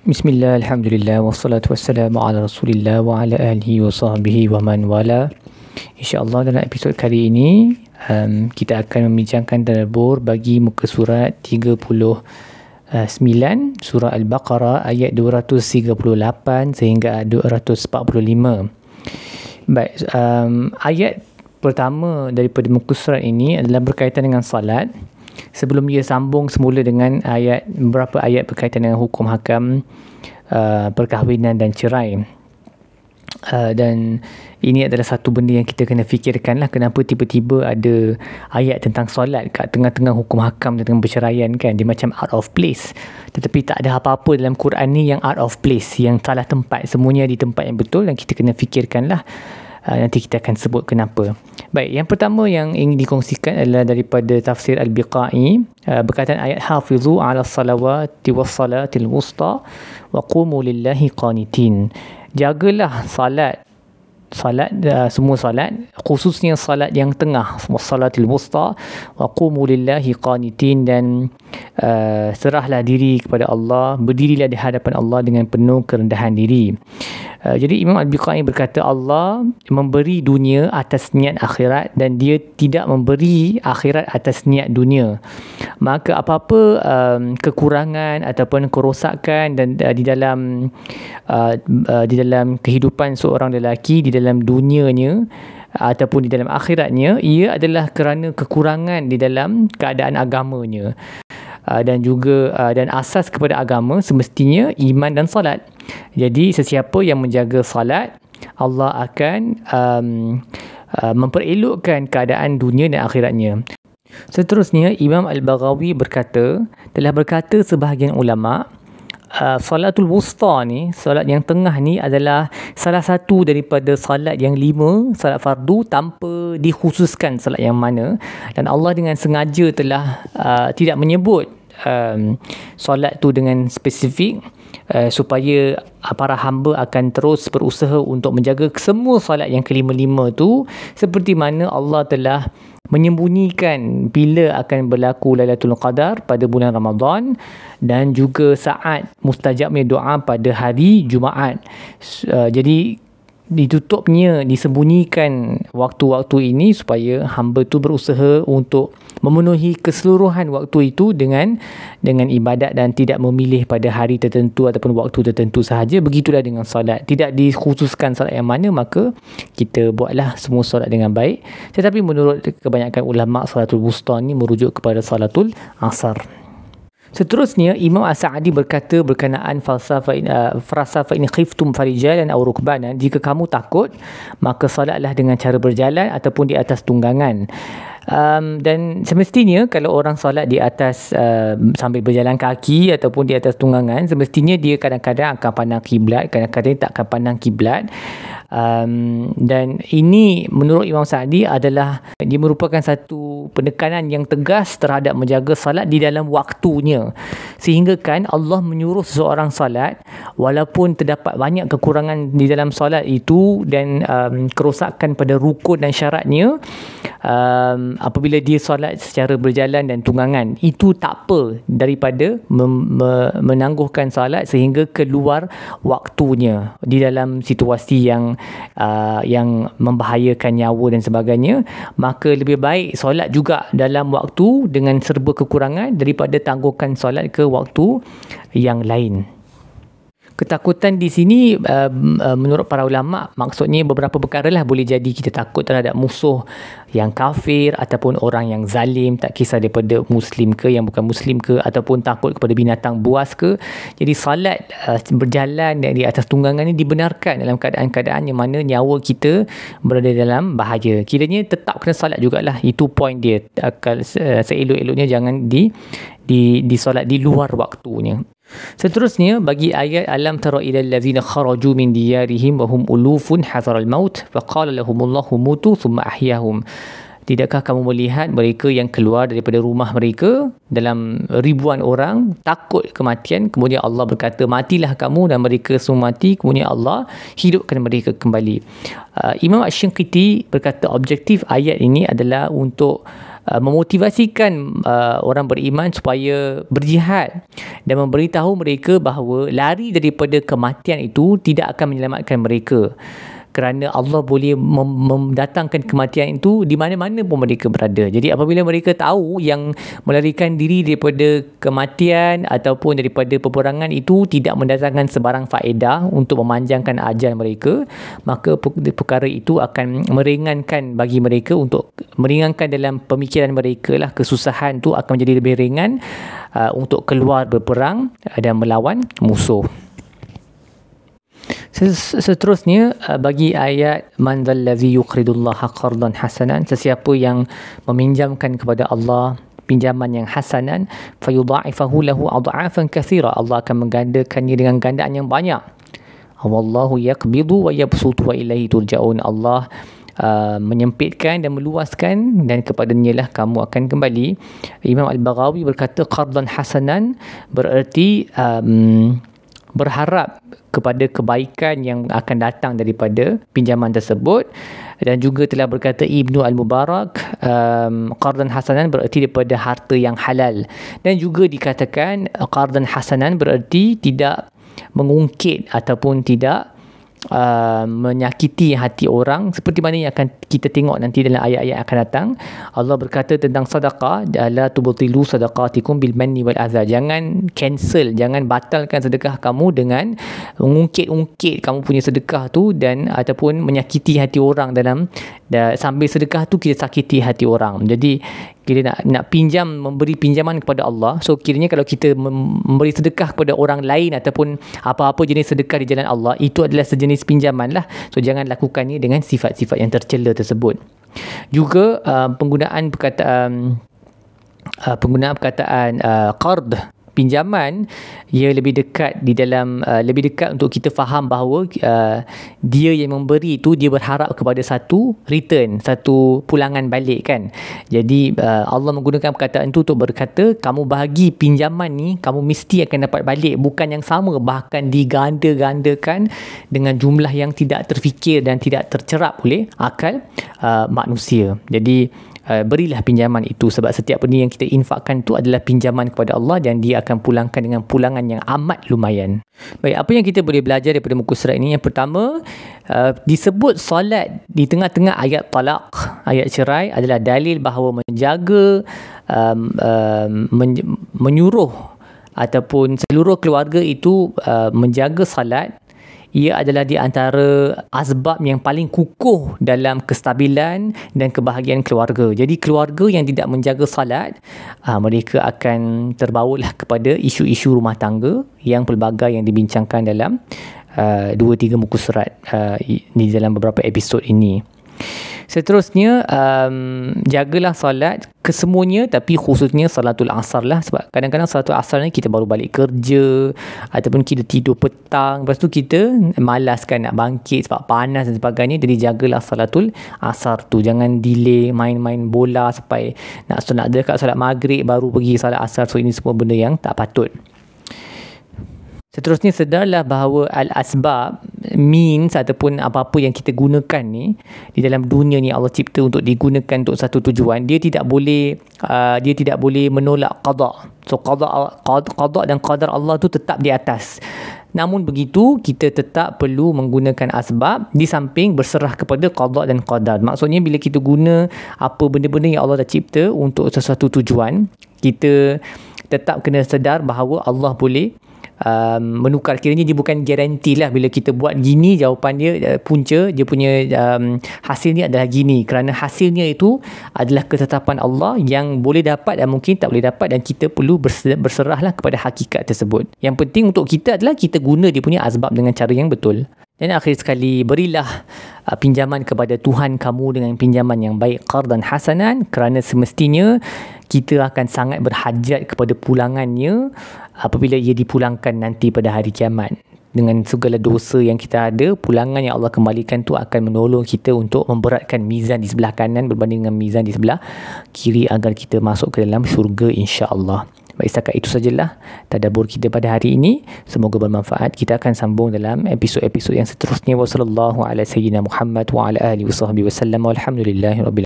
Bismillah, Alhamdulillah, wassalatu wassalamu ala rasulillah wa ala alihi wa sahbihi wa man wala. InsyaAllah dalam episod kali ini, um, kita akan membincangkan tadabbur bagi muka surat 39, surah Al-Baqarah ayat 238 sehingga 245. Baik, um, ayat pertama daripada muka surat ini adalah berkaitan dengan salat sebelum dia sambung semula dengan ayat beberapa ayat berkaitan dengan hukum hakam uh, perkahwinan dan cerai. Uh, dan ini adalah satu benda yang kita kena fikirkan lah kenapa tiba-tiba ada ayat tentang solat kat tengah-tengah hukum hakam dan tengah perceraian kan? Dia macam out of place. Tetapi tak ada apa-apa dalam Quran ni yang out of place yang salah tempat. Semuanya di tempat yang betul dan kita kena fikirkan lah uh, nanti kita akan sebut kenapa. Baik, yang pertama yang ingin dikongsikan adalah daripada tafsir Al-Biqai. Uh, berkaitan ayat hafizu ala salawati was salatil wusta wa qumu lillahi qanitin. Jagalah salat salat uh, semua salat khususnya salat yang tengah wassalatil wusta wa qumu lillahi qanitin dan uh, serahlah diri kepada Allah berdirilah di hadapan Allah dengan penuh kerendahan diri uh, jadi Imam Al-Biqai berkata Allah memberi dunia atas niat akhirat dan dia tidak memberi akhirat atas niat dunia. Maka apa-apa um, kekurangan ataupun kerosakan dan uh, di dalam uh, uh, di dalam kehidupan seorang lelaki di dalam dunianya ataupun di dalam akhiratnya ia adalah kerana kekurangan di dalam keadaan agamanya uh, dan juga uh, dan asas kepada agama semestinya iman dan salat jadi sesiapa yang menjaga salat Allah akan um, uh, memperelokkan keadaan dunia dan akhiratnya. Seterusnya Imam Al-Baghawi berkata telah berkata sebahagian ulama Uh, salatul wusta ni, salat yang tengah ni adalah salah satu daripada salat yang lima, salat fardu tanpa dikhususkan salat yang mana. Dan Allah dengan sengaja telah uh, tidak menyebut um, solat tu dengan spesifik uh, supaya para hamba akan terus berusaha untuk menjaga semua solat yang kelima-lima tu seperti mana Allah telah menyembunyikan bila akan berlaku Lailatul Qadar pada bulan Ramadan dan juga saat mustajabnya doa pada hari Jumaat. Uh, jadi ditutupnya disembunyikan waktu-waktu ini supaya hamba tu berusaha untuk memenuhi keseluruhan waktu itu dengan dengan ibadat dan tidak memilih pada hari tertentu ataupun waktu tertentu sahaja. Begitulah dengan solat. Tidak dikhususkan solat yang mana maka kita buatlah semua solat dengan baik. Tetapi menurut kebanyakan ulama salatul wusta ni merujuk kepada salatul asar Seterusnya Imam As-Sa'di berkata berkenaan falsafah in, uh, frasa fa in khiftum farijalan aw rukbanan jika kamu takut maka salatlah dengan cara berjalan ataupun di atas tunggangan. Um, dan semestinya kalau orang solat di atas uh, sambil berjalan kaki ataupun di atas tunggangan semestinya dia kadang-kadang akan pandang kiblat kadang-kadang tak akan pandang kiblat um, dan ini menurut Imam Sa'di adalah dia merupakan satu penekanan yang tegas terhadap menjaga salat di dalam waktunya. Sehingga kan Allah menyuruh seseorang salat walaupun terdapat banyak kekurangan di dalam salat itu dan um, kerosakan pada rukun dan syaratnya um, apabila dia salat secara berjalan dan tunggangan itu tak apa daripada mem- me- menangguhkan salat sehingga keluar waktunya di dalam situasi yang uh, yang membahayakan nyawa dan sebagainya maka lebih baik solat juga dalam waktu dengan serba kekurangan daripada tangguhkan solat ke waktu yang lain ketakutan di sini uh, uh, menurut para ulama maksudnya beberapa perkara lah boleh jadi kita takut terhadap musuh yang kafir ataupun orang yang zalim tak kisah daripada muslim ke yang bukan muslim ke ataupun takut kepada binatang buas ke. Jadi salat uh, berjalan di atas tunggangan ini dibenarkan dalam keadaan-keadaan yang mana nyawa kita berada dalam bahaya. Kiranya tetap kena salat jugalah. Itu point dia. Uh, seelok-eloknya jangan di di di solat di luar waktunya Seterusnya bagi ayat alam tara ila allazina kharaju min diyarihim wa hum ulufun hazar al-maut fa qala lahumullahu mutu thumma ahyahum. Tidakkah kamu melihat mereka yang keluar daripada rumah mereka? Dalam ribuan orang takut kematian kemudian Allah berkata matilah kamu dan mereka semua mati kemudian Allah hidupkan mereka kembali. Uh, Imam Ash-Shinqiti berkata objektif ayat ini adalah untuk memotivasikan uh, orang beriman supaya berjihad dan memberitahu mereka bahawa lari daripada kematian itu tidak akan menyelamatkan mereka kerana Allah boleh mem- mendatangkan kematian itu di mana-mana pun mereka berada. Jadi apabila mereka tahu yang melarikan diri daripada kematian ataupun daripada peperangan itu tidak mendatangkan sebarang faedah untuk memanjangkan ajal mereka, maka perkara itu akan meringankan bagi mereka untuk meringankan dalam pemikiran mereka lah kesusahan tu akan menjadi lebih ringan uh, untuk keluar berperang dan melawan musuh. Seterusnya uh, bagi ayat man dhallazi yuqridullaha qardan hasanan sesiapa yang meminjamkan kepada Allah pinjaman yang hasanan fayudha'ifahu lahu adha'afan kathira Allah akan menggandakannya dengan gandaan yang banyak. Wallahu yaqbidu wa yabsutu wa ilaihi turja'un Allah uh, menyempitkan dan meluaskan dan kepadanya lah kamu akan kembali. Imam Al-Baghawi berkata qardan hasanan bererti um, berharap kepada kebaikan yang akan datang daripada pinjaman tersebut. Dan juga telah berkata Ibnu Al-Mubarak um, qardan hasanan bererti daripada harta yang halal. Dan juga dikatakan qardan hasanan bererti tidak mengungkit ataupun tidak uh, menyakiti hati orang. Seperti mana yang akan kita tengok nanti dalam ayat-ayat akan datang. Allah berkata tentang sedekah la tubtilu sadaqatikum bil manni wal adha jangan cancel jangan batalkan sedekah kamu dengan mengungkit-ungkit kamu punya sedekah tu dan ataupun menyakiti hati orang dalam dan sambil sedekah tu kita sakiti hati orang. Jadi kita nak nak pinjam memberi pinjaman kepada Allah. So kiranya kalau kita memberi sedekah kepada orang lain ataupun apa-apa jenis sedekah di jalan Allah itu adalah sejenis pinjaman lah. So jangan lakukannya dengan sifat-sifat yang tercela tersebut. Juga uh, penggunaan perkataan uh, penggunaan perkataan uh, qard pinjaman ia lebih dekat di dalam uh, lebih dekat untuk kita faham bahawa uh, dia yang memberi itu dia berharap kepada satu return satu pulangan balik kan. Jadi uh, Allah menggunakan perkataan itu untuk berkata kamu bahagi pinjaman ni kamu mesti akan dapat balik. Bukan yang sama bahkan diganda-gandakan dengan jumlah yang tidak terfikir dan tidak tercerap oleh akal uh, manusia. Jadi uh, berilah pinjaman itu sebab setiap benda yang kita infakkan itu adalah pinjaman kepada Allah dan dia akan pulangkan dengan pulangan yang amat lumayan. Baik, apa yang kita boleh belajar daripada muka surat ini? Yang pertama, uh, disebut solat di tengah-tengah ayat talak, ayat cerai adalah dalil bahawa menjaga um, um, men- menyuruh ataupun seluruh keluarga itu uh, menjaga salat ia adalah di antara asbab yang paling kukuh dalam kestabilan dan kebahagiaan keluarga. Jadi keluarga yang tidak menjaga salat, uh, mereka akan terbawalah kepada isu-isu rumah tangga yang pelbagai yang dibincangkan dalam uh, dua tiga muka surat uh, di dalam beberapa episod ini. Seterusnya um, jagalah solat kesemuanya tapi khususnya salatul asar lah. Sebab kadang-kadang salatul asar ni kita baru balik kerja ataupun kita tidur petang. Lepas tu kita malas kan nak bangkit sebab panas dan sebagainya. Jadi jagalah salatul asar tu. Jangan delay main-main bola sampai nak nak dekat solat maghrib baru pergi solat asar. So ini semua benda yang tak patut. Seterusnya sedarlah bahawa al-asbab means ataupun apa-apa yang kita gunakan ni di dalam dunia ni Allah cipta untuk digunakan untuk satu tujuan dia tidak boleh uh, dia tidak boleh menolak qada. So qada qada dan qadar Allah tu tetap di atas. Namun begitu kita tetap perlu menggunakan asbab di samping berserah kepada qada dan qadar. Maksudnya bila kita guna apa benda-benda yang Allah dah cipta untuk sesuatu tujuan, kita tetap kena sedar bahawa Allah boleh um, menukar. Kiranya dia bukan garanti lah bila kita buat gini jawapan dia uh, punca dia punya um, hasilnya adalah gini. Kerana hasilnya itu adalah ketetapan Allah yang boleh dapat dan mungkin tak boleh dapat dan kita perlu berserah lah kepada hakikat tersebut. Yang penting untuk kita adalah kita guna dia punya azbab dengan cara yang betul dan akhir sekali berilah uh, pinjaman kepada Tuhan kamu dengan pinjaman yang baik qardan hasanan kerana semestinya kita akan sangat berhajat kepada pulangannya apabila ia dipulangkan nanti pada hari kiamat dengan segala dosa yang kita ada pulangan yang Allah kembalikan tu akan menolong kita untuk memberatkan mizan di sebelah kanan berbanding dengan mizan di sebelah kiri agar kita masuk ke dalam syurga insya-Allah. Baik setakat itu sajalah tadabbur kita pada hari ini. Semoga bermanfaat. Kita akan sambung dalam episod-episod yang seterusnya. Wassalamualaikum warahmatullahi wabarakatuh.